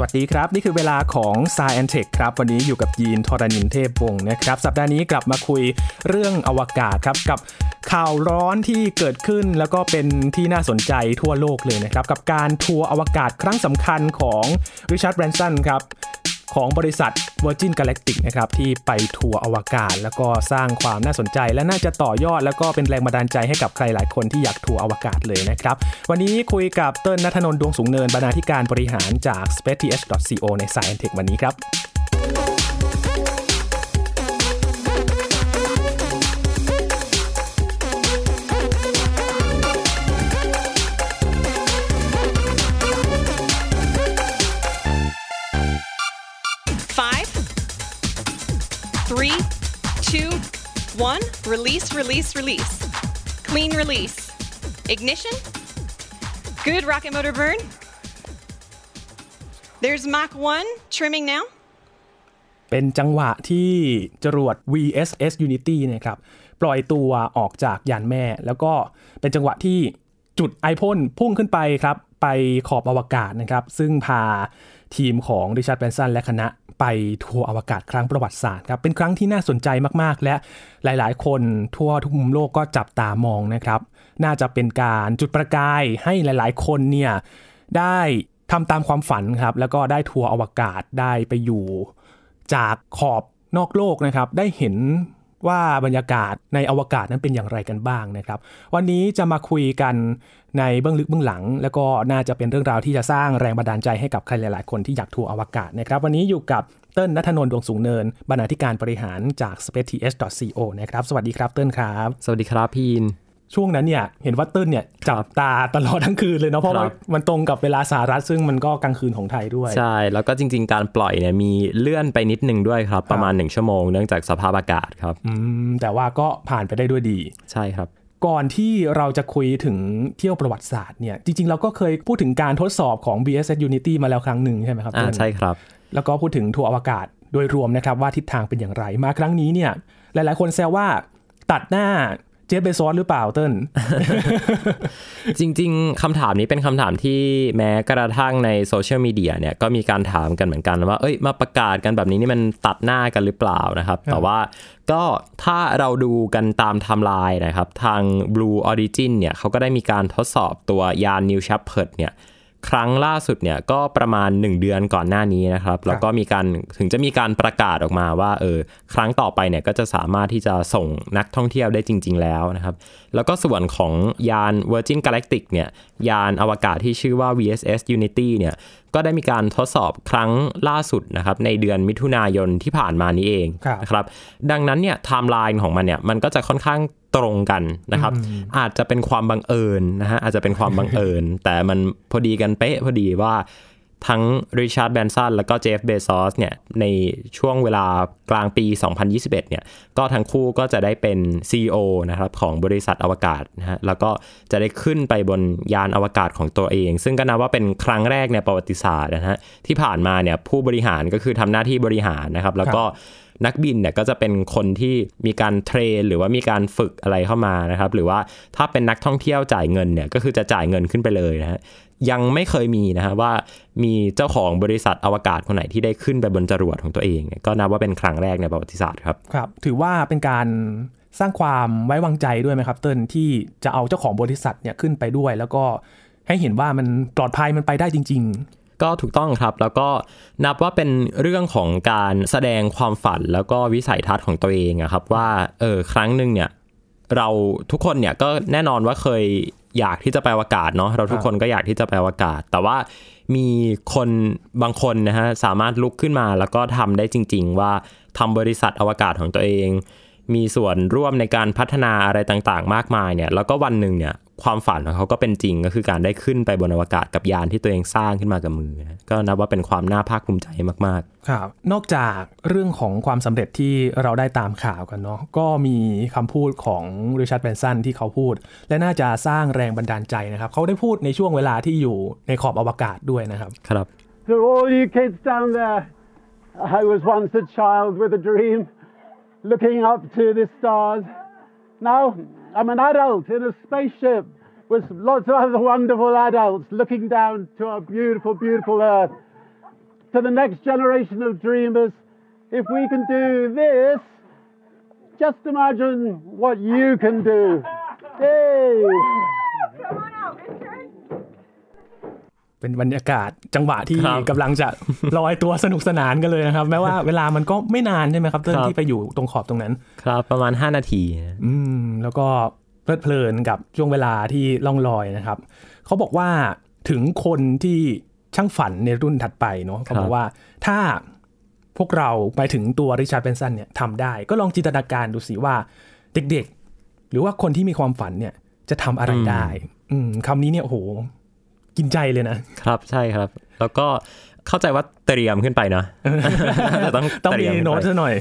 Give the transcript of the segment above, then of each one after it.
วัสดีครับ นี่คือเวลาของ s ายแอนเทคครับ วันนี้อยู่กับยีนทรณินเทพวงศ์นะครับ สัปดาห์นี้กลับมาคุยเรื่องอวกาศครับ กับข่าวร้อนที่เกิดขึ้นแล้วก็เป็นที่น่าสนใจทั่วโลกเลยนะครับ กับการทัวร์อวกาศครั้งสำคัญของริชาร์ดแบรนสันครับ ของบริษัท Virgin Galactic นะครับที่ไปทัวร์อวกาศ แล้วก็สร้างความน่าสนใจ และน่าจะต่อยอด แล้วก็เป็นแรงบันดาลใจให้กับใครหลายคนที่อยากทัวร์อวกาศเลยนะครับ วันนี้คุยกับเติ้ลนัทนนท์ดวงสูงเนินบรรณาธิการบริหารจาก spaceth.co ใน Science Tech วันนี้ครับ two, one. Release, release, release. Clean release. Ignition. Good rocket motor burn. There's Mach 1 trimming now. เป็นจังหวะที่จรวด VSS Unity นะครับปล่อยตัวออกจากยานแม่ แล้วก็เป็นจังหวะที่จุดไอพ่นพุ่งขึ้นไปครับ ไปขอบอวกาศนะครับ ซึ่งพาทีมของริชาร์ดแบนสันและคณะ ไปทัวร์อวกาศครั้งประวัติศาสตร์ครับเป็นครั้งที่น่าสนใจมากๆ และหลายๆ คนทั่วทุกมุมโลกก็จับตามองนะครับ น่าจะเป็นการจุดประกายให้หลายๆ คนเนี่ยได้ทำตามความฝันครับแล้วก็ได้ทัวร์อวกาศได้ไปอยู่ จากขอบนอกโลกนะครับ ได้เห็น ว่าบรรยากาศในอวกาศนั้นเป็นอย่างไรกันบ้างนะครับ วันนี้จะมาคุยกันในเบื้องลึกเบื้องหลัง แล้วก็น่าจะเป็นเรื่องราวที่จะสร้างแรงบันดาลใจให้กับใครหลาย ๆ คนที่อยากทัวร์อวกาศนะครับ วันนี้อยู่กับเติ้ลนัทนนท์ดวงสูงเนิน บรรณาธิการบริหารจาก space.ts.co นะครับ สวัสดีครับเติ้ลครับ สวัสดีครับพีน ช่วงนั้นเนี่ยเห็นว่าเติ้ลเนี่ยจับตาตลอดทั้งคืนเลยเนาะเพราะว่าครับมันตรงกับเวลาสหรัฐซึ่งมันก็กลางคืนของไทยด้วย ใช่ แล้วก็จริง ๆ การปล่อยเนี่ยมีเลื่อนไปนิดนึงด้วยครับ ประมาณ 1 ชั่วโมงเนื่องจากสภาพอากาศครับอืมแต่ว่าก็ผ่านไปได้ด้วยดี ใช่ครับก่อนที่เราจะคุยถึงเที่ยวประวัติศาสตร์เนี่ยจริง ๆ เราก็เคยพูดถึงการทดสอบของ BSS Unity มาแล้วครั้งหนึ่งใช่ไหมครับอ่าเติ้ลใช่ครับ แล้วก็พูดถึงทัวร์อวกาศโดยรวมนะครับว่าทิศทางเป็นอย่างไรมาครั้งนี้เนี่ยหลายๆ คนแซวว่าตัดหน้า เจฟเบซอสหรือเปล่าเติ้ลจริง ๆคำถามนี้เป็นคำถามที่แม้กระทั่งในโซเชียลมีเดียเนี่ยก็มีการถามกันเหมือนกันว่าเอ้ยมาประกาศกันแบบนี้นี่มันตัดหน้ากันหรือเปล่านะครับ แต่ว่าก็ถ้าเราดูกันตามไทม์ไลน์นะครับ ทาง Blue Origin เนี่ยเขาก็ได้มีการทดสอบตัวยาน New Shepard เนี่ย ครั้งล่าสุดเนี่ยก็ประมาณ 1 เดือนก่อนหน้านี้นะครับ แล้วก็มีการถึงจะมีการประกาศออกมาว่าเออครั้งต่อไปเนี่ยก็จะสามารถที่จะส่งนักท่องเที่ยวได้จริง ๆ แล้วนะครับ แล้วก็ส่วนของยาน Virgin Galactic เนี่ยยานอวกาศที่ชื่อว่า VSS Unity เนี่ยก็ได้มีการทดสอบครั้งล่าสุดนะครับในเดือนมิถุนายนที่ผ่านมานี้เองครับนะครับ ดังนั้นเนี่ยไทม์ไลน์ของมันเนี่ยมันก็จะค่อนข้าง ตรงกันนะครับ อาจจะเป็นความบังเอิญนะฮะอาจจะเป็นความบังเอิญ แต่มันพอดีกันเป๊ะพอดีว่าทั้งริชาร์ดแบรนสันแล้วก็เจฟเบซอสเนี่ยในช่วงเวลากลางปี 2021 เนี่ยก็ทั้งคู่ก็จะได้เป็น CEO นะครับของบริษัทอวกาศนะฮะแล้วก็จะได้ขึ้นไปบนยานอวกาศของตัวเอง ซึ่งก็นับว่าเป็นครั้งแรกในประวัติศาสตร์นะฮะที่ผ่านมาเนี่ยผู้บริหารก็คือทำหน้าที่บริหารนะครับ แล้วก็ นักบินเนี่ยก็จะเป็นคนที่มีการเทรน หรือว่ามีการฝึกอะไรเข้ามานะครับหรือว่าถ้าเป็นนักท่องเที่ยวจ่ายเงินเนี่ยก็คือจะจ่ายเงินขึ้นไปเลยนะฮะยังไม่เคยมีนะฮะว่ามีเจ้าของบริษัทอวกาศคนไหนที่ได้ขึ้นไปบนจรวดของตัวเองเนี่ยก็นับว่าเป็นครั้งแรกในประวัติศาสตร์ครับครับ ถือว่าเป็นการสร้างความไว้วางใจด้วยไหมครับ เติ้ลที่จะเอาเจ้าของบริษัทเนี่ยขึ้นไปด้วย แล้วก็ให้เห็นว่ามันปลอดภัยมันไปได้จริง ก็ถูกต้องครับ แล้วก็นับว่าเป็นเรื่องของการแสดงความฝันแล้วก็วิสัยทัศน์ของตัวเองอะครับว่าเออครั้งหนึ่งเนี่ยเราทุกคนเนี่ยก็แน่นอนว่าเคยอยากที่จะไปอวกาศเนาะเราทุกคนก็อยากที่จะไปอวกาศ แต่ว่ามีคนบางคนนะฮะสามารถลุกขึ้นมาแล้วก็ทำได้จริง ๆ ว่าทำบริษัทอวกาศของตัวเอง มีส่วนร่วมในการพัฒนาอะไรต่างๆ มากมายเนี่ยแล้วก็วันหนึ่งเนี่ย ความฝันของเขาก็เป็นจริงก็คือการได้ขึ้นไปบนอวกาศกับยานที่ตัวเองสร้างขึ้นมากับมือนะก็นับว่าเป็นความน่าภาคภูมิใจมากๆ ครับ นอกจากเรื่องของความสำเร็จที่เราได้ตามข่าวกันเนาะก็มีคำพูดของริชาร์ดแบนสันที่เขาพูด และน่าจะสร้างแรงบันดาลใจนะครับเขาได้พูดในช่วงเวลาที่อยู่ในขอบอวกาศด้วยนะครับๆครับ To all you kids down there, I was once a child with a dream, looking up to the stars. Now I'm an adult in a spaceship with lots of other wonderful adults looking down to our beautiful, beautiful Earth. to the next generation of dreamers. If we can do this, just imagine what you can do. Hey! เป็นบรรยากาศจังหวะที่ครับกำลังจะลอยตัวสนุกสนานกันเลยนะครับ แม้ว่าเวลามันก็ไม่นานใช่ไหมครับเติ้ลครับที่ไปอยู่ตรงขอบตรงนั้น ครับประมาณ 5 นาทีนะอืมแล้วก็เพลิดเพลินกับช่วงเวลาที่ล่องลอยนะครับ เขาบอกว่าถึงคนที่ช่างฝันในรุ่นถัดไปเนาะเขาบอกว่าถ้าพวกเราไปถึงตัวริชาร์ดเบนสันเนี่ยทำได้ ก็ลองจินตนาการดูสิว่าเด็กๆ หรือว่าคนที่มีความฝันเนี่ยจะทำอะไรได้ อืมคำนี้เนี่ยโอ้โห กินใจเลยนะ ครับใช่ครับ แล้วก็เข้าใจว่าเตรียมขึ้นไปเนาะต้องต้องเตมีรียขึ้โน้ตไปซะหน่อย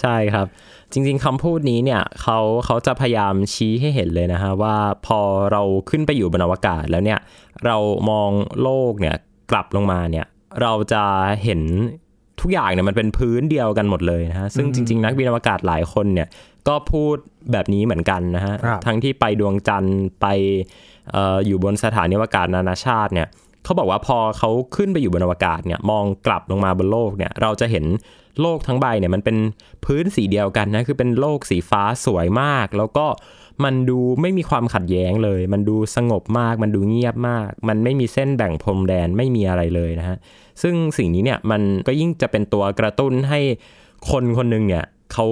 ใช่ครับ จริง ๆคำพูดนี้เนี่ยเขาเขาจะพยายามชี้ให้เห็นเลยนะฮะว่าพอเราขึ้นไปอยู่บนอวกาศแล้วเนี่ย เรามองโลกเนี่ยกลับลงมาเนี่ย เราจะเห็นทุกอย่างเนี่ยมันเป็นพื้นเดียวกันหมดเลยนะฮะซึ่งจริง ๆ นักบินอวกาศหลายคนเนี่ยก็พูดแบบนี้เหมือนกันนะฮะครับทั้งที่ไปดวงจันทร์ไปเอยู่บนสถานีอวกาศนานาชาติเนี่ยเขาบอกว่าพอเขาขึ้นไปอยู่บนอวกาศเนี่ยมองกลับลงมาบนโลกเนี่ยเราจะเห็นโลกทั้งใบเนี่ยมันเป็นพื้นสีเดียวกันนะคือเป็นโลกสีฟ้าสวยมาก แล้วก็มันดูไม่มีความขัดแย้งเลย มันดูสงบมาก มันดูเงียบมาก มันไม่มีเส้นแบ่งพรมแดนไม่มีอะไรเลยนะฮะซึ่งสิ่งนี้เนี่ยมันก็ยิ่งจะเป็นตัวกระตุ้นให้คนคนหนึ่งเนี่ยเขา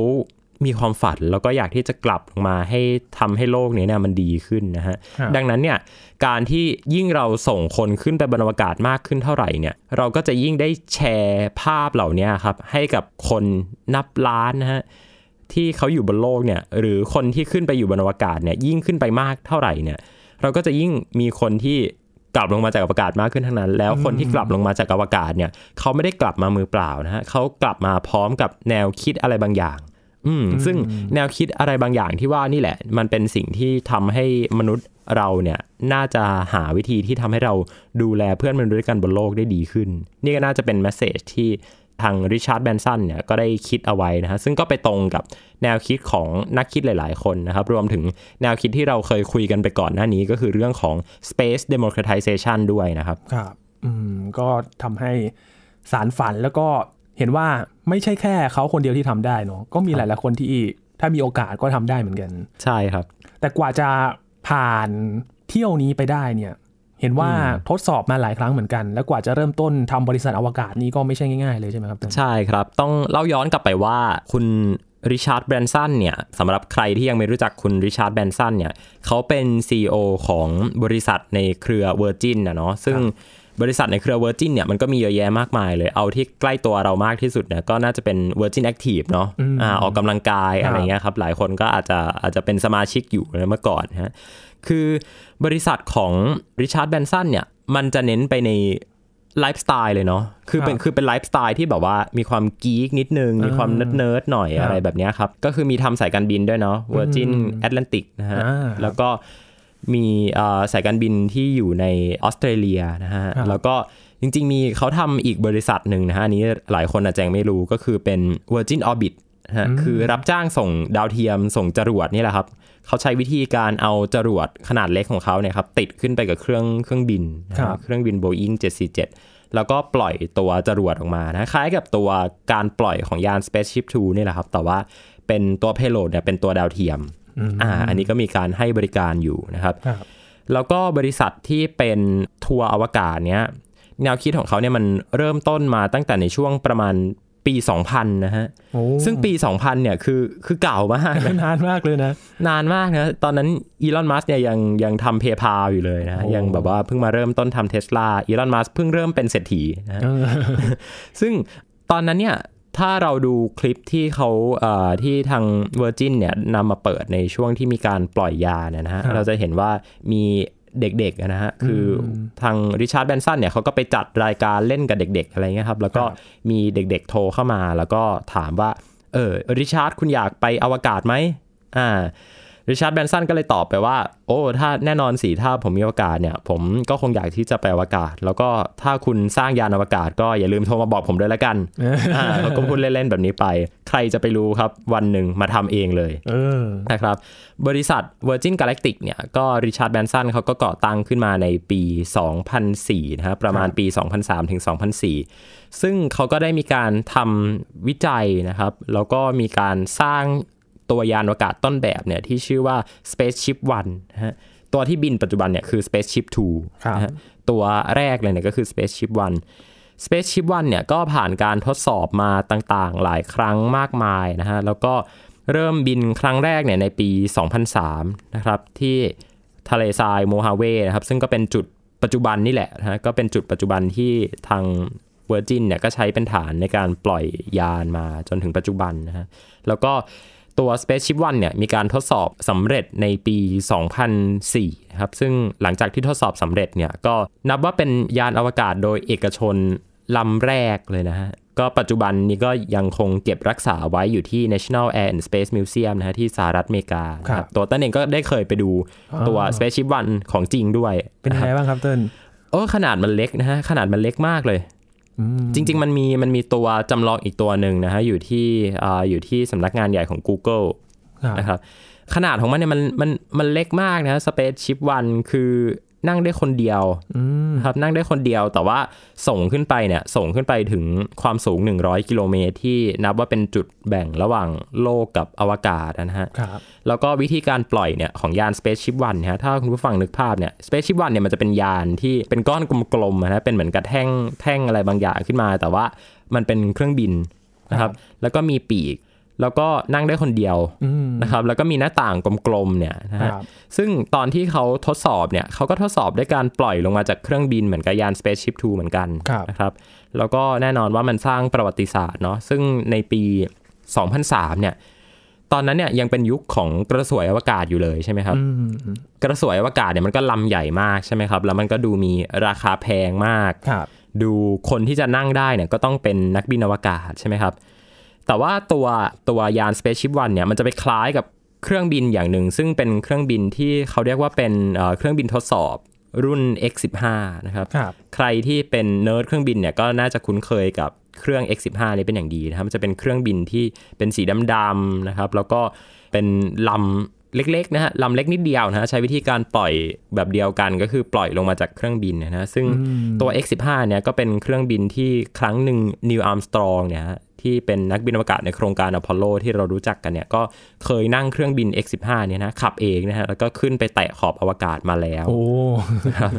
มีความฝันแล้วก็อยากที่จะกลับลงมาให้ทำให้โลกนี้เนี่ยมันดีขึ้นนะฮะครับดังนั้นเนี่ยการที่ยิ่งเราส่งคนขึ้นไปบนอวกาศมากขึ้นเท่าไหร่เนี่ยเราก็จะยิ่งได้แชร์ภาพเหล่านี้ครับให้กับคนนับล้านนะฮะที่เขาอยู่บนโลกเนี่ยหรือคนที่ขึ้นไปอยู่บนอวกาศเนี่ยยิ่งขึ้นไปมากเท่าไหร่เนี่ยเราก็จะยิ่งมีคนที่กลับลงมาจากอวกาศมากขึ้นทั้งนั้น แล้วคนที่กลับลงมาจากอวกาศเนี่ยเขาไม่ได้กลับมามือเปล่านะฮะเขากลับมาพร้อมกับแนวคิดอะไรบางอย่าง อืมซึ่งแนวคิดอะไรบางอย่างที่ว่านี่แหละ มันเป็นสิ่งที่ทำให้มนุษย์เราเนี่ยน่าจะหาวิธีที่ทำให้เราดูแลเพื่อนมนุษย์ด้วยกันบนโลกได้ดีขึ้น นี่ก็น่าจะเป็นแมสเซจที่ทางริชาร์ดแบนสันเนี่ยก็ได้คิดเอาไว้นะฮะซึ่งก็ไปตรงกับแนวคิดของนักคิดหลาย ๆ คนนะครับ รวมถึงแนวคิดที่เราเคยคุยกันไปก่อนหน้านี้ก็คือเรื่องของ space democratization ด้วยนะครับ ครับ อืม ก็ทำให้สานฝันแล้วก็ เห็นว่าไม่ใช่แค่เขาคนเดียวที่ทำได้เนาะก็มีหลายๆคนที่ถ้ามีโอกาสก็ทำได้เหมือนกัน ใช่ครับ แต่กว่าจะผ่านเที่ยวนี้ไปได้เนี่ย เห็นว่าทดสอบมาหลายครั้งเหมือนกัน แล้วกว่าจะเริ่มต้นทำบริษัทอวกาศนี้ก็ไม่ใช่ง่ายๆเลยใช่ไหมครับใช่ครับ ต้องเล่าย้อนกลับไปว่าคุณริชาร์ดแบรนสันเนี่ยสำหรับใครที่ยังไม่รู้จักคุณริชาร์ดแบรนสันเนี่ยเขาเป็น CEO ของบริษัทในเครือ Virgin นะเนาะซึ่ง บริษัทในเครือ Virgin เนี่ยมันก็มีเยอะแยะมากมายเลย เอาที่ใกล้ตัวเรามากที่สุดเนี่ยก็น่าจะเป็น Virgin Active เนาะอ่าออกกำลังกายอะไรเงี้ยครับ หลายคนก็อาจจะอาจจะเป็นสมาชิกอยู่นะเมื่อก่อนฮะคือบริษัทของริชาร์ดแบรนสันเนี่ยมันจะเน้นไปในไลฟ์สไตล์เลยเนาะ คือเป็นครับคือเป็นไลฟ์สไตล์ที่แบบว่ามีความ geek นิดนึง มีความ nerd nerd ๆหน่อยครับอะไรแบบเนี้ยครับ ก็คือมีทำสายการบินด้วยเนาะ Virgin Atlantic นะฮะอ่าแล้วก็ มีเอ่อสายการบินที่อยู่ในออสเตรเลียนะฮะครับแล้วก็จริง ๆ มีเขาทำอีกบริษัทหนึ่งนะฮะอันนี้หลายคนอาจจะยังไม่รู้ก็คือเป็น Virgin Orbit นะฮะคือรับจ้างส่งดาวเทียมส่งจรวดนี่แหละครับ เขาใช้วิธีการเอาจรวดขนาดเล็กของเขาเนี่ยครับติดขึ้นไปกับเครื่องเครื่องบินนะฮะครับเครื่องบิน Boeing 747 แล้วก็ปล่อยตัวจรวดออกมานะคล้ายกับตัวการปล่อยของยาน Spaceship Two นี่แหละครับ แต่ว่าเป็นตัว payload เนี่ยเป็นตัวดาวเทียม อ่าอันนี้ก็มีการให้บริการอยู่นะครับครับ แล้วก็บริษัทที่เป็นทัวร์อวกาศเนี้ยแนวคิดของเขาเนี่ยมันเริ่มต้นมาตั้งแต่ในช่วงประมาณปี 2000 นะฮะโอ้ซึ่งปี 2000 เนี่ยคือคือเก่ามากนะนานมากเลยนะ นานมากนะ ตอนนั้นอีลอน มัสเนี่ยยังยังทำเพย์พาอยู่เลยนะโอ้ยังแบบว่าเพิ่งมาเริ่มต้นทำเทสลาอีลอน มัสเพิ่งเริ่มเป็นเศรษฐีนะฮะเออซึ่งตอนนั้นเนี่ย ถ้าเราดูคลิปที่เขาเอ่อที่ทาง Virgin เนี่ยนำมาเปิดในช่วงที่มีการปล่อยยาเนี่ยนะฮะครับเราจะเห็นว่ามีเด็กๆนะฮะคืออทางริชาร์ดแบนสันเนี่ยเขาก็ไปจัดรายการเล่นกับเด็ก ๆ อะไรเงี้ยครับ แล้วก็ครับมีเด็กๆโทรเข้ามาแล้วก็ถามว่า เออริชาร์ดคุณอยากไปอวกาศไหมอ่า ริชาร์ดแบนสันก็เลยตอบไปว่า โอ้ ถ้าแน่นอนสิถ้าผมมีโอกาสเนี่ย ผมก็คงอยากที่จะไปอวกาศ แล้วก็ถ้าคุณสร้างยานอวกาศ ก็อย่าลืมโทรมาบอกผมด้วยละกันอ่าเขาก็พูดเล่นๆแบบนี้ไป ใครจะไปรู้ครับวันหนึ่งมาทำเองเลยเออนะครับ บริษัท Virgin Galactic เนี่ย ก็ริชาร์ดแบนสันเขาก็ก่อตั้งขึ้นมาในปี 2004 นะครับประมาณปี 2003ถึง2004 ซึ่งเขาก็ได้มีการทำวิจัยนะครับ แล้วก็มีการสร้าง ตัวยานอวกาศต้นแบบเนี่ยที่ชื่อว่า Spaceship One นะฮะตัวที่บินปัจจุบันเนี่ยคือ Spaceship Two ครับนะฮะตัวแรกเลยเนี่ยก็คือ Spaceship One Spaceship One เนี่ยก็ผ่านการทดสอบมาต่างๆ หลายครั้งมากมายนะฮะแล้วก็เริ่มบินครั้งแรกเนี่ยในปี 2003 นะครับ ที่ทะเลทรายโมฮาเวนะครับ ซึ่งก็เป็นจุดปัจจุบันนี่แหละนะฮะก็เป็นจุดปัจจุบันที่ทาง Virgin เนี่ยก็ใช้เป็นฐานในการปล่อยยานมาจนถึงปัจจุบันนะฮะแล้วก็ ตัว Spaceship One เนี่ยมีการทดสอบสำเร็จในปี 2004นะครับซึ่งหลังจากที่ทดสอบสำเร็จเนี่ยก็นับว่าเป็นยานอวกาศโดยเอกชนลำแรกเลยนะฮะก็ปัจจุบันนี้ก็ยังคงเก็บรักษาไว้อยู่ที่ National Air and Space Museum นะฮะที่สหรัฐอเมริกานะคครัรับบตัวต้นเองก็ได้เคยไปดูตัวอ๋อ Spaceship One ของจริงด้วย เป็นยังไงะครับบ้างครับเติ้ลโอ้ขนาดมันเล็กนะฮะขนาดมันเล็กมากเลย จริง ๆ มันมีมันมีตัวจำลองอีกตัวหนึ่งนะฮะอยู่ที่อ่าอยู่ที่สำนักงานใหญ่ของ Google ครับนะครับขนาดของมันเนี่ยมันมันมันเล็กมากนะสเปซชิปวันคือ นั่งได้คนเดียวนะครับนั่งได้คนเดียวแต่ว่าส่งขึ้นไปเนี่ยส่งขึ้นไปถึงความสูง 100 กิโลเมตรที่นับว่าเป็นจุดแบ่งระหว่างโลกกับอวกาศนะฮะครับแล้วก็วิธีการปล่อยเนี่ยของยาน Spaceship One นะฮะถ้าคุณผู้ฟังนึกภาพเนี่ย Spaceship One เนี่ยมันจะเป็นยานที่เป็นก้อนกลมๆนะเป็นเหมือนกับแท่งแท่งอะไรบางอย่างขึ้นมา แต่ว่ามันเป็นเครื่องบินนะครับแล้วก็มีปีก แล้วก็นั่งได้คนเดียวนะครับ แล้วก็มีหน้าต่างกลมๆเนี่ยนะฮะครับซึ่งตอนที่เขาทดสอบเนี่ยเขาก็ทดสอบด้วยการปล่อยลงมาจากเครื่องบินเหมือนกับยาน Spaceship Two เหมือนกันครับนะครับแล้วก็แน่นอนว่ามันสร้างประวัติศาสตร์เนาะซึ่งในปี 2003 เนี่ย ตอนนั้นเนี่ยยังเป็นยุคของกระสวยอวกาศอยู่เลยใช่ไหมครับ กระสวยอวกาศเนี่ยมันก็ลำใหญ่มากใช่ไหมครับ แล้วมันก็ดูมีราคาแพงมากครับดูคนที่จะนั่งได้เนี่ยก็ต้องเป็นนักบินอวกาศใช่ไหมครับ แต่ว่าตัวตัวยาน Spaceship One เนี่ยมันจะไปคล้ายกับเครื่องบินอย่างหนึ่ง ซึ่งเป็นเครื่องบินที่เขาเรียกว่าเป็นเอ่อเครื่องบินทดสอบรุ่น X15 นะครับครับใครที่เป็นเนิร์ดเครื่องบินเนี่ยก็น่าจะคุ้นเคยกับเครื่อง X15 นี้เป็นอย่างดีนะครับ มันจะเป็นเครื่องบินที่เป็นสีดำๆนะครับ แล้วก็เป็นลำเล็กๆนะฮะลำเล็กนิดเดียวนะฮะใช้วิธีการปล่อยแบบเดียวกันก็คือปล่อยลงมาจากเครื่องบินนะฮะซึ่งตัว X15 เนี่ยก็เป็นเครื่องบินที่ครั้งหนึ่งนีลอาร์มสตรองเนี่ยฮะ ที่เป็นนักบินอวกาศในโครงการอพอลโลที่เรารู้จักกันเนี่ยก็เคยนั่งเครื่องบิน X15 เนี่ยนะขับเองนะฮะแล้วก็ขึ้นไปแตะขอบอวกาศมาแล้วโอ้นะครับ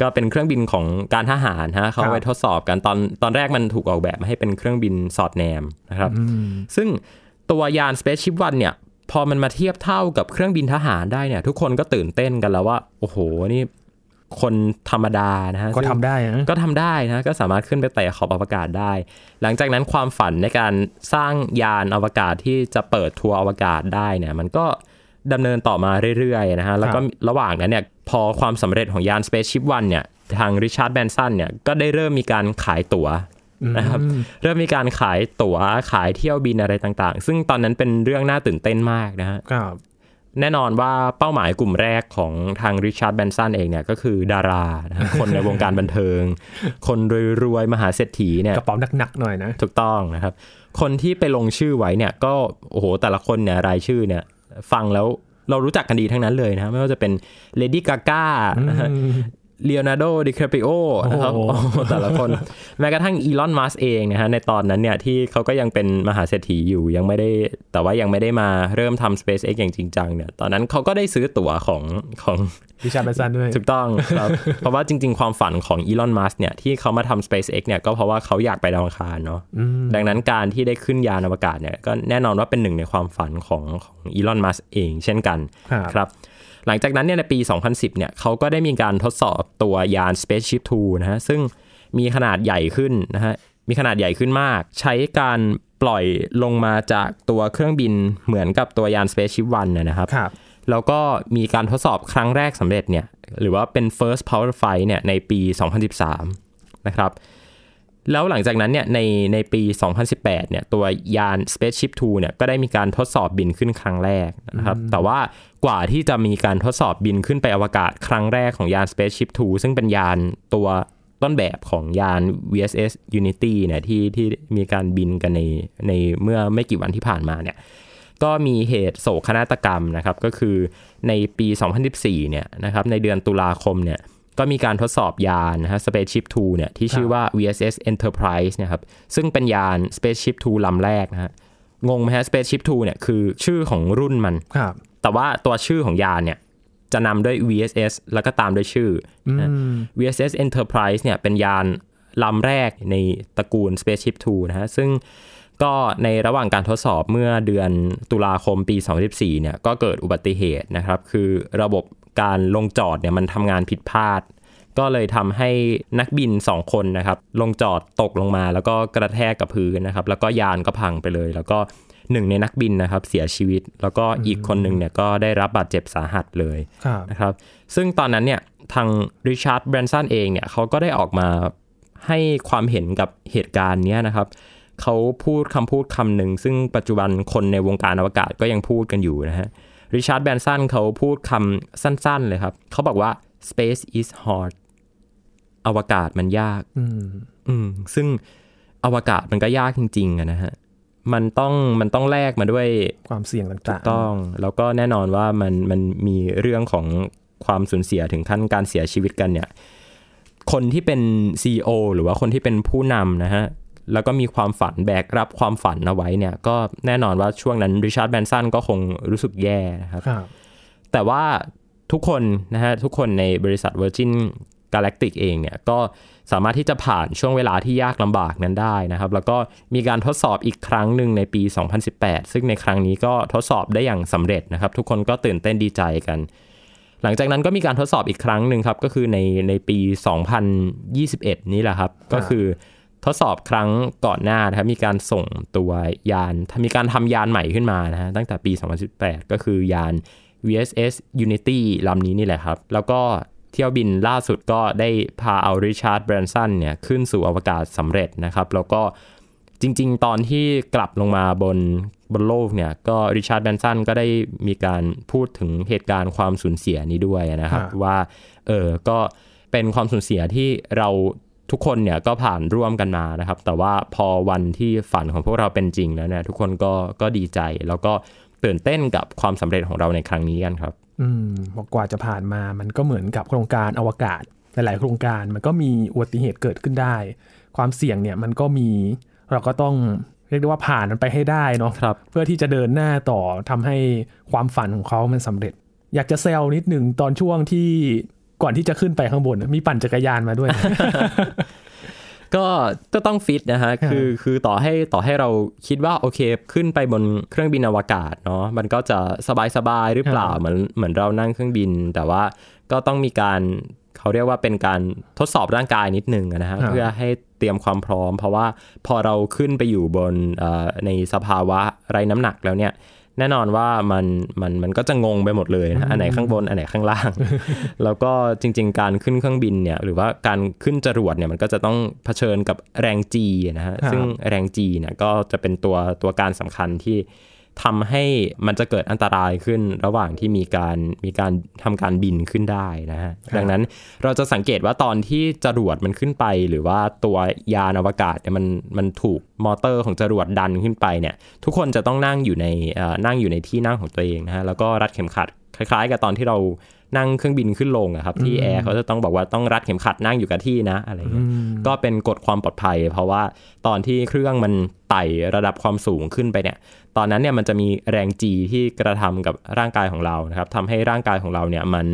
ก็เป็นเครื่องบินของการทหารฮะเขาครับไปทดสอบกันตอนตอนแรกมันถูกออกแบบมาให้เป็นเครื่องบินสอดแนมนะครับ ซึ่งตัวยาน Spaceship One เนี่ยพอมันมาเทียบเท่ากับเครื่องบินทหารได้เนี่ยทุกคนก็ตื่นเต้นกันแล้วว่า โอ้โหนี่ คนธรรมดานะฮะก็ซึ่งทำได้นะก็ทำได้นะก็สามารถขึ้นไปแตะขอบอวกาศได้ หลังจากนั้นความฝันในการสร้างยานอวกาศที่จะเปิดทัวร์อวกาศได้เนี่ยมันก็ดำเนินต่อมาเรื่อยๆนะฮะแล้วก็ระหว่างนั้นเนี่ยพอความสำเร็จของยาน Spaceship One เนี่ยทางริชาร์ดแบนสันเนี่ยก็ได้เริ่มมีการขายตั๋วนะครับเริ่มมีการขายตั๋วขายเที่ยวบินอะไรต่างๆ ซึ่งตอนนั้นเป็นเรื่องน่าตื่นเต้นมากนะฮะครับ แน่นอนว่าเป้าหมายกลุ่มแรกของทางริชาร์ดแบรนสันเองเนี่ยก็คือดารานะฮะคนในวงการบันเทิง คนรวยๆ มหาเศรษฐีเนี่ยกระเป๋าหนักๆหน่อยนะ ถูกต้องนะครับ คนที่ไปลงชื่อไว้เนี่ยก็โอ้โหแต่ละคนเนี่ยรายชื่อเนี่ยฟังแล้วเรารู้จักกันดีทั้งนั้นเลยนะ ไม่ว่าจะเป็นเลดี้กาก้านะฮะ เลโอนาร์โด ดิคาปิโอนะครับโอ้โหโอ้โหแต่ละคน แม้กระทั่งอีลอน มัสเองนะฮะ ในตอนนั้นเนี่ย ที่เขาก็ยังเป็นมหาเศรษฐีอยู่ ยังไม่ได้ แต่ว่ายังไม่ได้มาเริ่มทำ SpaceX อย่างจริงจังเนี่ย ตอนนั้นเขาก็ได้ซื้อตั๋วของของวิชาร์ดแบนสันด้วย ถูกต้องครับ เพราะว่าจริง ๆ ความฝันของอีลอน มัสเนี่ย ที่เขามาทำ SpaceX เนี่ย ก็เพราะว่าเขาอยากไปดาวอังคารเนาะ ดังนั้นการที่ได้ขึ้นยานอวกาศเนี่ย ก็แน่นอนว่าเป็นหนึ่งในความฝันของของอีลอน มัสเอง เช่นกัน ครับครับ หลังจากนั้นเนี่ยในปี 2010 เนี่ยเขาก็ได้มีการทดสอบตัวยาน Spaceship Two นะฮะ ซึ่งมีขนาดใหญ่ขึ้นนะฮะ มีขนาดใหญ่ขึ้นมาก ใช้การปล่อยลงมาจากตัวเครื่องบินเหมือนกับตัวยาน Spaceship One นะนะครับครับแล้วก็มีการทดสอบครั้งแรกสำเร็จเนี่ย หรือว่าเป็น first power flight เนี่ยในปี 2013 นะครับแล้วหลังจากนั้นเนี่ยในในปี 2018 เนี่ยตัวยาน Spaceship Two เนี่ยก็ได้มีการทดสอบบินขึ้นครั้งแรกนะครับ แต่ว่า กว่าที่จะมีการทดสอบบินขึ้นไปอวกาศครั้งแรกของยาน Spaceship Two ซึ่งเป็นยานตัวต้นแบบของยาน VSS Unity เนี่ยที่ที่มีการบินกันในในเมื่อไม่กี่วันที่ผ่านมาเนี่ยก็มีเหตุโศกนาฏกรรมนะครับก็คือในปี 2014 เนี่ยนะครับในเดือนตุลาคมเนี่ยก็มีการทดสอบยานนะฮะ Spaceship Two เนี่ยที่ชื่อว่า VSS Enterprise นะครับซึ่งเป็นยาน Spaceship Two ลำแรกนะฮะงงไหมฮะ Spaceship Two เนี่ยคือชื่อของรุ่นมันครับ แต่ว่าตัวชื่อของยานเนี่ยจะนำด้วย VSS แล้วก็ตามด้วยชื่ออนะ VSS Enterprise เนี่ยเป็นยานลำแรกในตระกูล Spaceship Two นะฮะ ซึ่งก็ในระหว่างการทดสอบเมื่อเดือนตุลาคมปี 2014 เนี่ยก็เกิดอุบัติเหตุนะครับ คือระบบการลงจอดเนี่ยมันทำงานผิดพลาด ก็เลยทำให้นักบิน 2 คนนะครับ ลงจอดตกลงมาแล้วก็กระแทกกับพื้นนะครับ แล้วก็ยานก็พังไปเลย แล้วก็ หนึ่งในนักบินนะครับเสียชีวิต แล้วก็อีกคนหนึ่งเนี่ยก็ได้รับบาดเจ็บสาหัสเลยครับนะครับ ซึ่งตอนนั้นเนี่ยทางริชาร์ดแบรนสันเองเนี่ยเขาก็ได้ออกมาให้ความเห็นกับเหตุการณ์เนี้ยนะครับเขาพูดคำพูดคำหนึ่งซึ่งปัจจุบันคนในวงการอวกาศก็ยังพูดกันอยู่นะฮะริชาร์ดแบรนสันเขาพูดคำสั้นๆเลยครับ เขาบอกว่า space is hard อวกาศมันยาก อืมอืมซึ่งอวกาศมันก็ยากจริงๆอะนะฮะ มันต้องมันต้องแลกมาด้วยความเสี่ยงต่างๆต้อง แล้วก็แน่นอนว่ามันมันมีเรื่องของความสูญเสียถึงขั้นการเสียชีวิตกันเนี่ย คนที่เป็น CEO หรือว่าคนที่เป็นผู้นำนะฮะ แล้วก็มีความฝันแบกรับความฝันเอาไว้เนี่ย ก็แน่นอนว่าช่วงนั้นริชาร์ดแบนสันก็คงรู้สึกแย่นะครับครับ แต่ว่าทุกคนนะฮะ ทุกคนในบริษัท Virgin Galactic เองเนี่ยก็ สามารถที่จะผ่านช่วงเวลาที่ยากลำบากนั้นได้นะครับ แล้วก็มีการทดสอบอีกครั้งหนึ่งในปี 2018 ซึ่งในครั้งนี้ก็ทดสอบได้อย่างสำเร็จนะครับ ทุกคนก็ตื่นเต้นดีใจกัน หลังจากนั้นก็มีการทดสอบอีกครั้งหนึ่งครับ ก็คือในในปี 2021 นี้แหละครับ ก็คือทดสอบครั้งก่อนหน้านะครับ มีการส่งตัวยาน มีการทำยานใหม่ขึ้นมานะฮะตั้งแต่ปี 2018 ก็คือยาน VSS Unity ลำนี้นี่แหละครับ แล้วก็ เที่ยวบินล่าสุดก็ได้พาเอาริชาร์ดแบรนสันเนี่ยขึ้นสู่อวกาศสำเร็จนะครับ แล้วก็จริง ๆ ตอนที่กลับลงมาบนบนโลกเนี่ยก็ริชาร์ดแบรนสันก็ได้มีการพูดถึงเหตุการณ์ความสูญเสียนี้ด้วยนะครับครับ ว่าเออก็เป็นความสูญเสียที่เราทุกคนเนี่ยก็ผ่านร่วมกันมานะครับ แต่ว่าพอวันที่ฝันของพวกเราเป็นจริงแล้วเนี่ยทุกคนก็ก็ดีใจแล้วก็ตื่นเต้นกับความสำเร็จของเราในครั้งนี้กันครับ อืมบอกกว่าจะผ่านมามันก็เหมือนกับโครงการอวกาศหลาย ๆ โครงการมันก็มีอุบัติเหตุเกิดขึ้นได้ ความเสี่ยงเนี่ยมันก็มีเราก็ต้องเรียกได้ว่าผ่านมันไปให้ได้เนาะครับเพื่อที่จะเดินหน้าต่อทำให้ความฝันของเขามันสำเร็จ อยากจะแซวนิดหนึ่งตอนช่วงที่ก่อนที่จะขึ้นไปข้างบน มีปั่นจักรยานมาด้วย ก็ก็ต้องฟิตนะฮะคือคือต่อให้ต่อให้เราคิดว่าโอเคขึ้นไปบนเครื่องบินอวกาศเนาะมันก็จะสบายสบายๆหรือเปล่าครับเหมือนเหมือนเรานั่งเครื่องบิน แต่ว่าก็ต้องมีการเขาเรียกว่าเป็นการทดสอบร่างกายนิดนึงนะฮะครับเพื่อให้เตรียมความพร้อม เพราะว่าพอเราขึ้นไปอยู่บนเอ่อในสภาวะไร้น้ำหนักแล้วเนี่ย แน่นอนว่ามันมันมันก็จะงงไปหมดเลยนะอันไหนข้างบนอันไหนข้างล่าง แล้วก็จริง ๆ การขึ้นเครื่องบินเนี่ยหรือว่าการขึ้นจรวดเนี่ยมันก็จะต้องเผชิญกับแรง G นะฮะครับซึ่งแรง G เนี่ยก็จะเป็นตัวตัวการสำคัญที่ ทำให้มันจะเกิดอันตรายขึ้นระหว่างที่มีการมีการทำการบินขึ้นได้นะฮะดังนั้นเราจะสังเกตว่าตอนที่จรวดมันขึ้นไป หรือว่าตัวยานอวกาศเนี่ยมันมันถูกมอเตอร์ของจรวดดันขึ้นไปเนี่ยทุกคนจะต้องนั่งอยู่ในเอ่อนั่งอยู่ในที่นั่งของตัวเองนะฮะแล้วก็รัดเข็มขัดคล้ายๆ กับตอนที่เรา นั่งเครื่องบินขึ้นลงอะครับที่แอร์เขาจะต้องบอกว่าต้องรัดเข็มขัดนั่งอยู่กับที่นะอะไรเงี้ยก็เป็นกฎความปลอดภัย เพราะว่าตอนที่เครื่องมันไต่ระดับความสูงขึ้นไปเนี่ยตอนนั้นเนี่ยมันจะมีแรงจีที่กระทำกับร่างกายของเรานะครับทำให้ร่างกายของเราเนี่ยมัน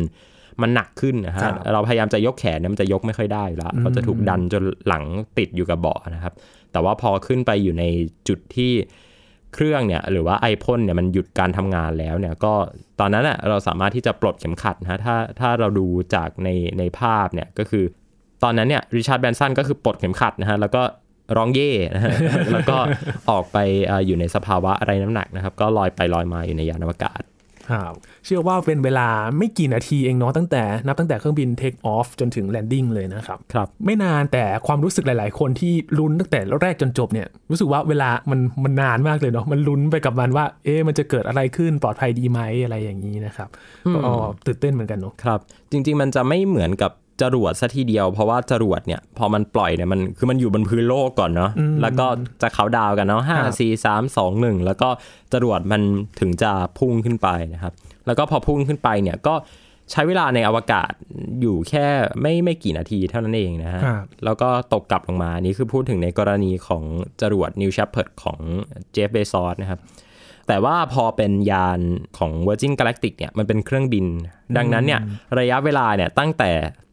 มันหนักขึ้นนะฮะครับเราพยายามจะยกแขนเนี่ยมันจะยกไม่ค่อยได้ละเราจะถูกดันจนหลังติดอยู่กับเบาะนะครับ แต่ว่าพอขึ้นไปอยู่ในจุดที่ เครื่องเนี่ยหรือว่าไอพ่นเนี่ยมันหยุดการทำงานแล้วเนี่ยก็ตอนนั้นน่ะเราสามารถที่จะปลดเข็มขัดนะถ้าถ้าเราดูจากในในภาพเนี่ยก็คือ ตอนนั้นเนี่ยริชาร์ดแบนสันก็คือปลดเข็มขัดนะฮะแล้วก็ร้องเย่นะฮะแล้วก็ออกไปออยู่ในสภาวะไร้น้ำหนักนะครับ ก็ลอยไปลอยมาอยู่ในยานอวกาศ เชื่อว่าเป็นเวลาไม่กี่นาทีเองเนาะตั้งแต่นับตั้งแต่เครื่องบินเทคออฟจนถึงแลนดิ้งเลยนะครับครับ ไม่นานแต่ความรู้สึกหลาย ๆ คนที่ลุ้นตั้งแต่แรกจนจบเนี่ยรู้สึกว่าเวลามันมันนานมากเลยเนาะมันลุ้นไปกับมันว่า เอ๊ะมันจะเกิดอะไรขึ้นปลอดภัยดีไหมอะไรอย่างนี้นะครับก็ตื่นเต้นเหมือนกันเนาะครับ จริง ๆ มันจะไม่เหมือนกับ จรวดซะทีเดียว เพราะว่าจรวดเนี่ยพอมันปล่อยเนี่ยมันคือมันอยู่บนพื้นโลกก่อนเนาะแล้วก็จะเขาดาวน์กันเนาะห้าสี่สามสองหนึ่งแล้วก็จรวดมันถึงจะพุ่งขึ้นไปนะครับ แล้วก็พอพุ่งขึ้นไปเนี่ยก็ใช้เวลาในอวกาศอยู่แค่ไม่ไม่กี่นาทีเท่านั้นเองนะฮะครับแล้วก็ตกกลับลงมาอันนี้คือพูดถึงในกรณีของจรวด New Shepard ของเจฟเบซอสนะครับ แต่ว่าพอเป็นยานของ Virgin Galactic เนี่ยมันเป็นเครื่องบิน ดังนั้นเนี่ยระยะเวลาเนี่ยตั้งแต่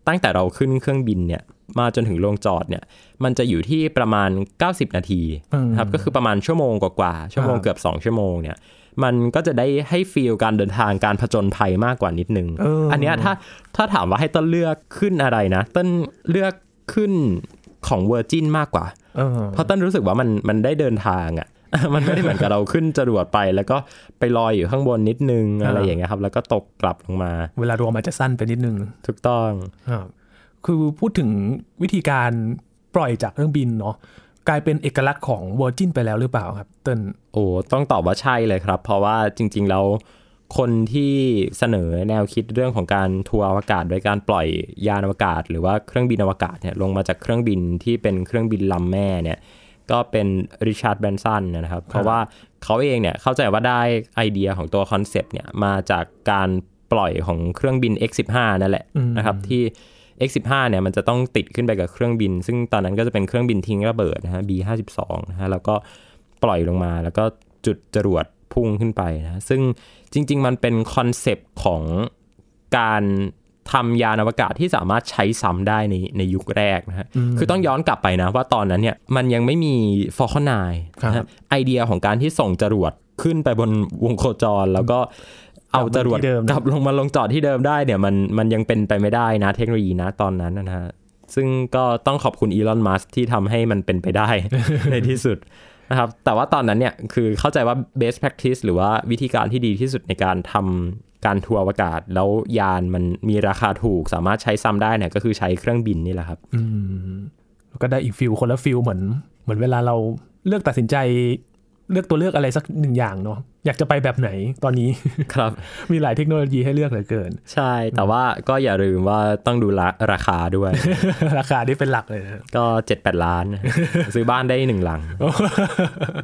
ตั้งแต่เราขึ้นเครื่องบินเนี่ย มาจนถึงลงจอดเนี่ย มันจะอยู่ที่ประมาณ 90 นาทีนะครับ ก็คือประมาณชั่วโมงกว่าๆ ชั่วโมงเกือบ 2 ชั่วโมงเนี่ย มันก็จะได้ให้ฟีลการเดินทางการผจญภัยมากกว่านิดนึงเอออันเนี้ยถ้าถ้าถามว่าให้ต้นเลือกขึ้นอะไรนะ ต้นเลือกขึ้นของ Virgin มากกว่าเออเพราะต้นรู้สึกว่ามันมันได้เดินทางอะ มันไม่ได้เหมือนกับเราขึ้นจรวดไป แล้วก็ไปลอยอยู่ข้างบนนิดนึงอะไรอย่างเงี้ยครับ แล้วก็ตกกลับลงมา เวลารวมมันจะสั้นไปนิดนึงถูกต้องครับคือพูดถึงวิธีการปล่อยจากเครื่องบินเนาะกลายเป็นเอกลักษณ์ของ Virgin ไปแล้วหรือเปล่าครับเติ้ลโอ้ต้องตอบว่าใช่เลยครับ เพราะว่าจริง ๆ แล้วคนที่เสนอแนวคิดเรื่องของการทัวร์อวกาศโดยการปล่อยยานอวกาศ หรือว่าเครื่องบินอวกาศเนี่ยลงมาจากเครื่องบินที่เป็นเครื่องบินลำแม่เนี่ย ก็เป็นริชาร์ดแบรนสันนะครับ เพราะว่าเขาเองเนี่ยเข้าใจว่าได้ไอเดียของตัว concept เนี่ยมาจากการปล่อยของเครื่องบิน X15 นั่นแหละนะครับที่ X15 เนี่ยมันจะต้องติดขึ้นไปกับเครื่องบิน ซึ่งตอนนั้นก็จะเป็นเครื่องบินทิ้งระเบิดนะฮะ B52 นะฮะแล้วก็ปล่อยลงมาแล้วก็จุดจรวดพุ่งขึ้นไปนะซึ่งจริง ๆ มันเป็น concept ของการ ทำยานอวกาศที่สามารถใช้ซ้ำได้ในในยุคแรกนะฮะ คือต้องย้อนกลับไปนะว่าตอนนั้นเนี่ยมันยังไม่มี Falcon 9นะฮะไอเดียของการที่ส่งจรวดขึ้นไปบนวงโคจรแล้วก็เอาจรวดกลับมาที่เดิมกลับลงมาลงจอดที่เดิมได้เนี่ยมันมันยังเป็นไปไม่ได้นะเทคโนโลยีนะตอนนั้นนะฮะซึ่งก็ต้องขอบคุณอีลอนมัสที่ทำให้มันเป็นไปได้ในที่สุดนะครับแต่ว่าตอนนั้นเนี่ยคือเข้าใจว่า best practice หรือว่าวิธีการที่ดีที่สุดในการทำ การทัวร์อวกาศ แล้วยานมันมีราคาถูกสามารถใช้ซ้ำได้เนี่ยก็คือใช้เครื่องบินนี่แหละครับแล้วก็ได้อีก feel คนละ feel เหมือน เหมือนเวลาเราเลือกตัดสินใจเลือกตัวเลือกอะไรสักหนึ่งอย่างเนาะอยากจะไปแบบไหนตอนนี้ครับ มีหลายเทคโนโลยีให้เลือกเหลือเกิน ใช่ แต่ว่าก็อย่าลืมว่าต้องดูราราคาด้วย ราคาที่เป็นหลักเลยนะก็เจ็ดแปดล้าน ซื้อบ้านได้หนึ่งหลัง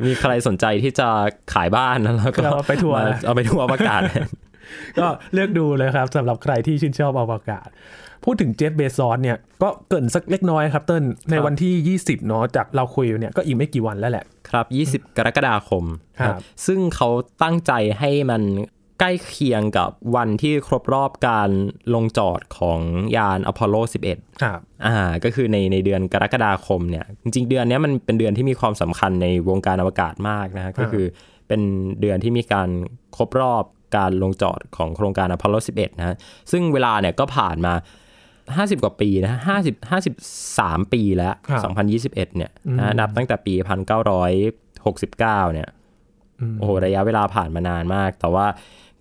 มีใครสนใจที่จะขายบ้านแล้วก็เอาไปทัวร์มาเอาไปทัวร์อวกาศ ก็เลือกดูเลยครับสำหรับใครที่ชื่นชอบอวกาศ พูดถึงเจฟเบซอสเนี่ยก็เกรินสักเล็กน้อยครับเติ้ลในวันที่ 20 เนาะจากเราคุยอยู่เนี่ยก็อีกไม่กี่วันแล้วแหละ ครับ 20 กรกฎาคมครับซึ่งเขาตั้งใจให้มันใกล้เคียงกับวันที่ครบรอบการลงจอดของยานอพอลโล 11 ครับ อ่า ก็คือในในเดือนกรกฎาคมเนี่ย จริง ๆ เดือนเนี้ยมันเป็นเดือนที่มีความสำคัญในวงการอวกาศมากนะฮะก็คือเป็นเดือนที่มีการครบรอบการลงจอดของโครงการอพอลโล 11นะฮะซึ่งเวลาเนี่ยก็ผ่านมา 50 กว่าปีนะ50 53 ปีแล้วครับ2021 เนี่ยนะนับตั้งแต่ปี 1969 เนี่ยโอ้โหระยะเวลาผ่านมานานมาก แต่ว่า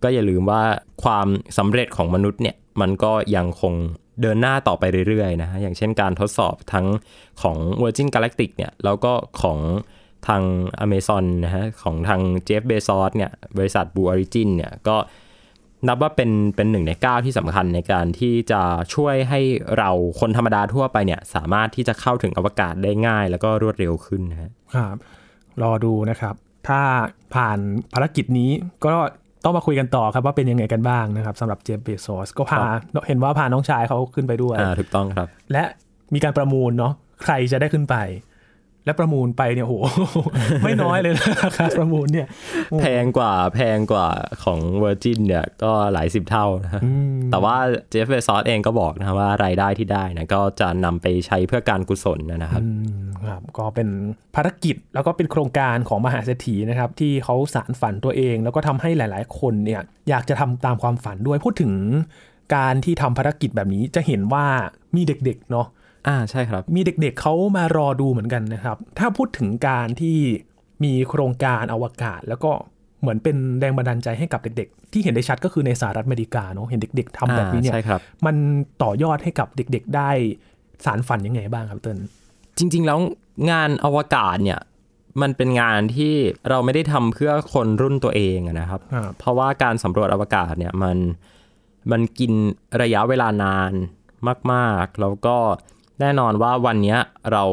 ก็อย่าลืมว่าความสำเร็จของมนุษย์เนี่ยมันก็ยังคงเดินหน้าต่อไปเรื่อยๆนะฮะอย่างเช่นการทดสอบทั้งของ Virgin Galactic เนี่ยแล้วก็ของ ทาง Amazon นะฮะของทาง Jeff Bezos เนี่ยบริษัท Blue Origin เนี่ยก็นับว่าเป็นเป็นหนึ่งในก้าวที่สำคัญในการที่จะช่วยให้เราคนธรรมดาทั่วไปเนี่ยสามารถที่จะเข้าถึงอวกาศได้ง่าย แล้วก็รวดเร็วขึ้นนะฮะครับรอดูนะครับ ถ้าผ่านภารกิจนี้ก็ต้องมาคุยกันต่อครับว่าเป็นยังไงกันบ้างนะครับสำหรับเจฟเบซอสก็พาเห็นว่าพาน้องชายเขาขึ้นไปด้วยอ่าถูกต้องครับ และมีการประมูลเนาะใครจะได้ขึ้นไป และประมูลไปเนี่ยโหไม่น้อยเลยนะราคาประมูลเนี่ย แพงกว่าแพงกว่าของ Virgin เนี่ยก็หลายสิบเท่านะแต่ว่าเจฟเฟซอสเองก็บอกนะครับว่ารายได้ที่ได้นะก็จะนำไปใช้เพื่อการกุศลนะครับครับก็เป็นภารกิจแล้วก็เป็นโครงการของมหาเศรษฐีนะครับ ที่เขาสารฝันตัวเอง แล้วก็ทำให้หลายๆ คนเนี่ยอยากจะทำตามความฝันด้วยพูดถึงการที่ทำภารกิจแบบนี้จะเห็นว่ามีเด็กๆเนาะ อ่าใช่ครับ มีเด็กๆเขามารอดูเหมือนกันนะครับ ถ้าพูดถึงการที่มีโครงการอวกาศ แล้วก็เหมือนเป็นแรงบันดาลใจให้กับเด็กๆ ที่เห็นได้ชัดก็คือในสหรัฐอเมริกาเนาะเห็นเด็ก ๆทำแบบนี้เนี่ยอ่าใช่ครับมันต่อยอดให้กับเด็ก ๆ ได้สารฝันยังไงบ้างครับเติ้ลจริง ๆ แล้วงานอวกาศเนี่ยมันเป็นงานที่เราไม่ได้ทำเพื่อคนรุ่นตัวเองอะนะครับครับ เพราะว่าการสำรวจอวกาศเนี่ยมันมันกินระยะเวลานานมาก ๆ แล้วก็ แน่นอนว่าวันนี้เรา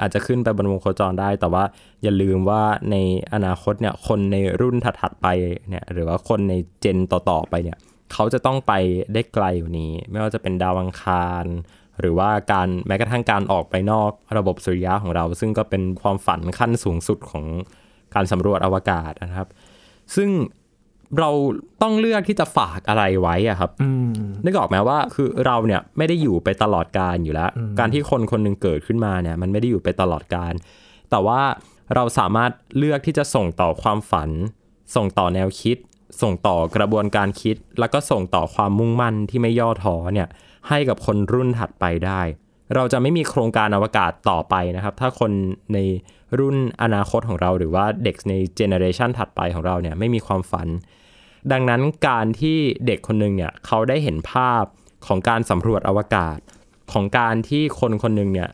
อาจจะขึ้นไปบนวงโคจรได้ แต่ว่าอย่าลืมว่าในอนาคตเนี่ยคนในรุ่นถัดๆไปเนี่ยหรือว่าคนในเจนต่อๆไปเนี่ยเขาจะต้องไปได้ไกลกว่านี้ ไม่ว่าจะเป็นดาวอังคาร หรือว่าการแม้กระทั่งการออกไปนอกระบบสุริยะของเรา ซึ่งก็เป็นความฝันขั้นสูงสุดของการสำรวจอวกาศนะครับ ซึ่ง เราต้องเลือกที่จะฝากอะไรไว้อะครับอืมนึกออกไหมว่าคือเราเนี่ยไม่ได้อยู่ไปตลอดการอยู่แล้ว การที่คนคนหนึ่งเกิดขึ้นมาเนี่ย มันไม่ได้อยู่ไปตลอดการ แต่ว่าเราสามารถเลือกที่จะส่งต่อความฝัน ส่งต่อแนวคิด ส่งต่อกระบวนการคิด แล้วก็ส่งต่อความมุ่งมั่นที่ไม่ย่อท้อเนี่ย ให้กับคนรุ่นถัดไปได้ เราจะไม่มีโครงการอวกาศต่อไปนะครับ ถ้าคนในรุ่นอนาคตของเรา หรือว่าเด็กในเจเนอเรชันถัดไปของเราเนี่ยไม่มีความฝัน ดังนั้นการที่เด็กคนหนึ่งเนี่ยเขาได้เห็นภาพของการสำรวจอวกาศ ของการที่คนคนหนึ่งเนี่ย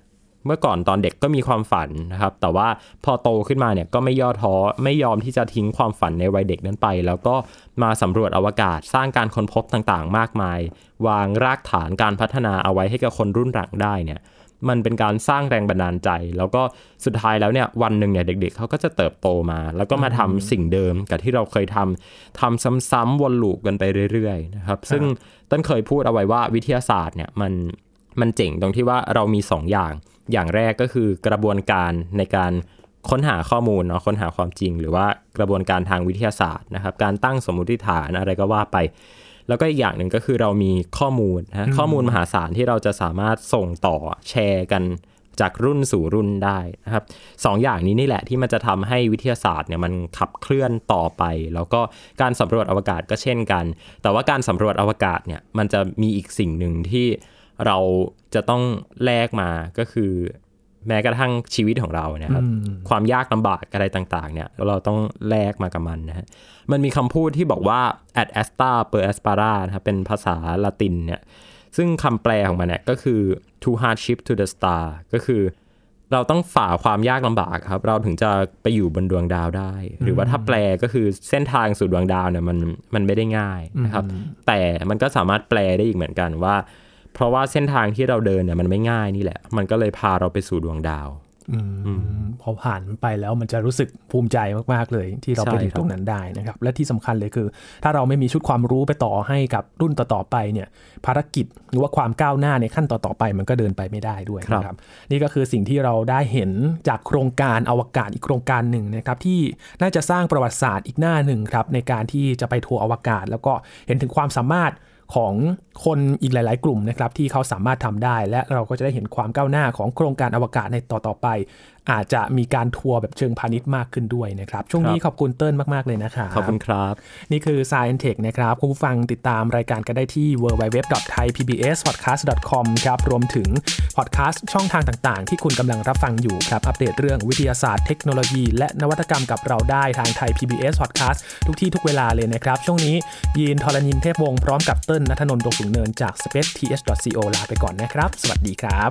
เมื่อก่อนตอนเด็กก็มีความฝันนะครับ แต่ว่าพอโตขึ้นมาเนี่ยก็ไม่ย่อท้อไม่ยอมที่จะทิ้งความฝันในวัยเด็กนั้นไป แล้วก็มาสำรวจอวกาศสร้างการค้นพบต่างๆ มากมาย วางรากฐานการพัฒนาเอาไว้ให้กับคนรุ่นหลังได้เนี่ย มันเป็นการสร้างแรงบันดาลใจ แล้วก็สุดท้ายแล้วเนี่ยวันหนึ่งเนี่ยเด็ก ๆเขาก็จะเติบโตมา แล้วก็มาทำสิ่งเดิมกับที่เราเคยทำทำซ้ำๆวนลูปกันไปเรื่อยๆนะครับซึ่งต้นเคยพูดเอาไว้ว่าวิทยาศาสตร์เนี่ยมันมันเจ๋งตรงที่ว่าเรามี 2 อย่าง อย่างแรกก็คือกระบวนการในการค้นหาข้อมูลเนาะค้นหาความจริง หรือว่ากระบวนการทางวิทยาศาสตร์นะครับการตั้งสมมุติฐานอะไรก็ว่าไป แล้วก็อีกอย่างหนึ่งก็คือเรามีข้อมูลนะข้อมูลมหาศาลที่เราจะสามารถส่งต่อแชร์กันจากรุ่นสู่รุ่นได้นะครับสองอย่างนี้นี่แหละที่มันจะทำให้วิทยาศาสตร์เนี่ยมันขับเคลื่อนต่อไป แล้วก็การสำรวจอวกาศก็เช่นกัน แต่ว่าการสำรวจอวกาศเนี่ยมันจะมีอีกสิ่งหนึ่งที่เราจะต้องแลกมาก็คือ แม้กระทั่งชีวิตของเราเนี่ยครับความยากลำบากอะไรต่างๆ เนี่ยเราต้องแลกมากับมันนะฮะมันมีคำพูดที่บอกว่า ad astra per aspera นะครับเป็นภาษาละตินเนี่ยซึ่งคำแปลของมันเนี่ยก็คือ to hardship to the star ก็คือ เราต้องฝ่าความยากลำบากครับ เราถึงจะไปอยู่บนดวงดาวได้ หรือว่าถ้าแปลก็คือเส้นทางสู่ดวงดาวเนี่ยมันมันไม่ได้ง่ายนะครับ แต่มันก็สามารถแปลได้อีกเหมือนกันว่า เพราะว่าเส้นทางที่เราเดินเนี่ยมันไม่ง่ายนี่แหละ มันก็เลยพาเราไปสู่ดวงดาวพอผ่านมันไปแล้วมันจะรู้สึกภูมิใจมาก ๆ เลยที่เราไปใช่ถึงครับตรงนั้นได้นะครับ และที่สำคัญเลยคือ ถ้าเราไม่มีชุดความรู้ไปต่อให้กับรุ่นต่อ ๆ ไปเนี่ยภารกิจหรือว่าความก้าวหน้าในขั้นต่อ ๆ ไปมันก็เดินไปไม่ได้ด้วยนะครับ นี่ก็คือสิ่งที่เราได้เห็นจากโครงการอวกาศอีกโครงการหนึ่งนะครับที่น่าจะสร้างประวัติศาสตร์อีกหน้าหนึ่งครับในการที่จะไปทัวร์อวกาศ แล้วก็เห็นถึงความสามารถ ของคนอีกหลาย ๆ กลุ่มนะครับที่เขาสามารถทำได้ และเราก็จะได้เห็นความก้าวหน้าของโครงการอวกาศในต่อๆไป อาจจะมีการทัวร์แบบเชิงพาณิชย์มากขึ้นด้วยนะครับ ช่วงนี้ขอบคุณเติ้ลมาก ๆ เลยนะครับ ขอบคุณครับ นี่คือ Science Tech นะครับ คุณผู้ฟังติดตามรายการกันได้ที่ www.thaipbspodcast.com ครับรวมถึงพอดแคสต์ช่องทางต่าง ๆ ที่คุณกำลังรับฟังอยู่ครับ อัปเดตเรื่องวิทยาศาสตร์เทคโนโลยี และนวัตกรรมกับเราได้ทางไทย PBS Podcast ทุกที่ทุกเวลาเลยนะครับ ช่วงนี้ยีนทรณินเทพวงศ์พร้อมกับเติ้ลนัทนนท์ดวงสูงเนินจาก spaceth.co ลาไปก่อนนะครับ สวัสดีครับ